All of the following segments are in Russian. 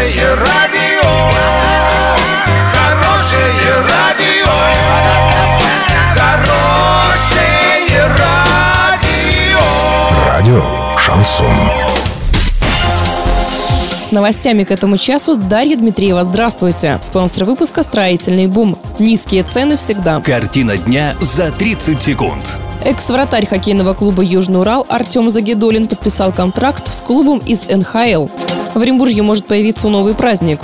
Хорошее радио, хорошее радио, хорошее радио. Радио Шансон. С новостями к этому часу Дарья Дмитриева. Здравствуйте. Спонсор выпуска «Строительный бум». Низкие цены всегда. Картина дня за 30 секунд. Экс-вратарь хоккейного клуба «Южный Урал» Артем Загидолин подписал контракт с клубом из НХЛ. В Оренбурге может появиться новый праздник.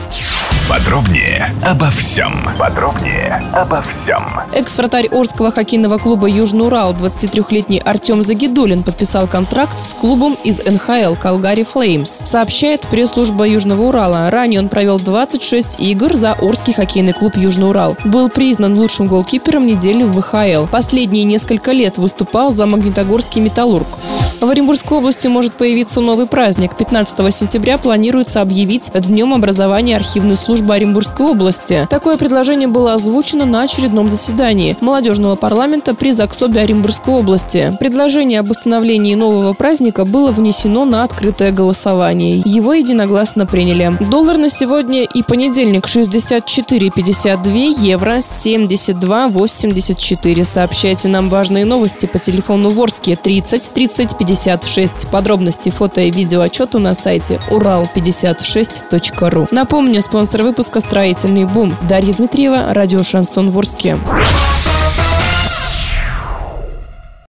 Подробнее обо всем. Подробнее обо всем. Экс-вратарь Орского хоккейного клуба «Южный Урал» 23-летний Артем Загидулин подписал контракт с клубом из НХЛ «Калгари Флеймс», сообщает пресс-служба Южного Урала. Ранее он провел 26 игр за Орский хоккейный клуб «Южный Урал». Был признан лучшим голкипером недели в ВХЛ. Последние несколько лет выступал за Магнитогорский «Металлург». В Оренбургской области может появиться новый праздник. 15 сентября планируется объявить Днем образования архивной службы Оренбургской области. Такое предложение было озвучено на очередном заседании молодежного парламента при Заксобе Оренбургской области. Предложение об установлении нового праздника было внесено на открытое голосование. Его единогласно приняли. Доллар на сегодня и понедельник 64,52, евро 72,84. Сообщайте нам важные новости по телефону Ворске 30 30 56. Подробности фото и видео отчету на сайте урал56.ру. Напомню, спонсор выпуска «Строительный бум». Дарья Дмитриева, радио «Шансон Ворске».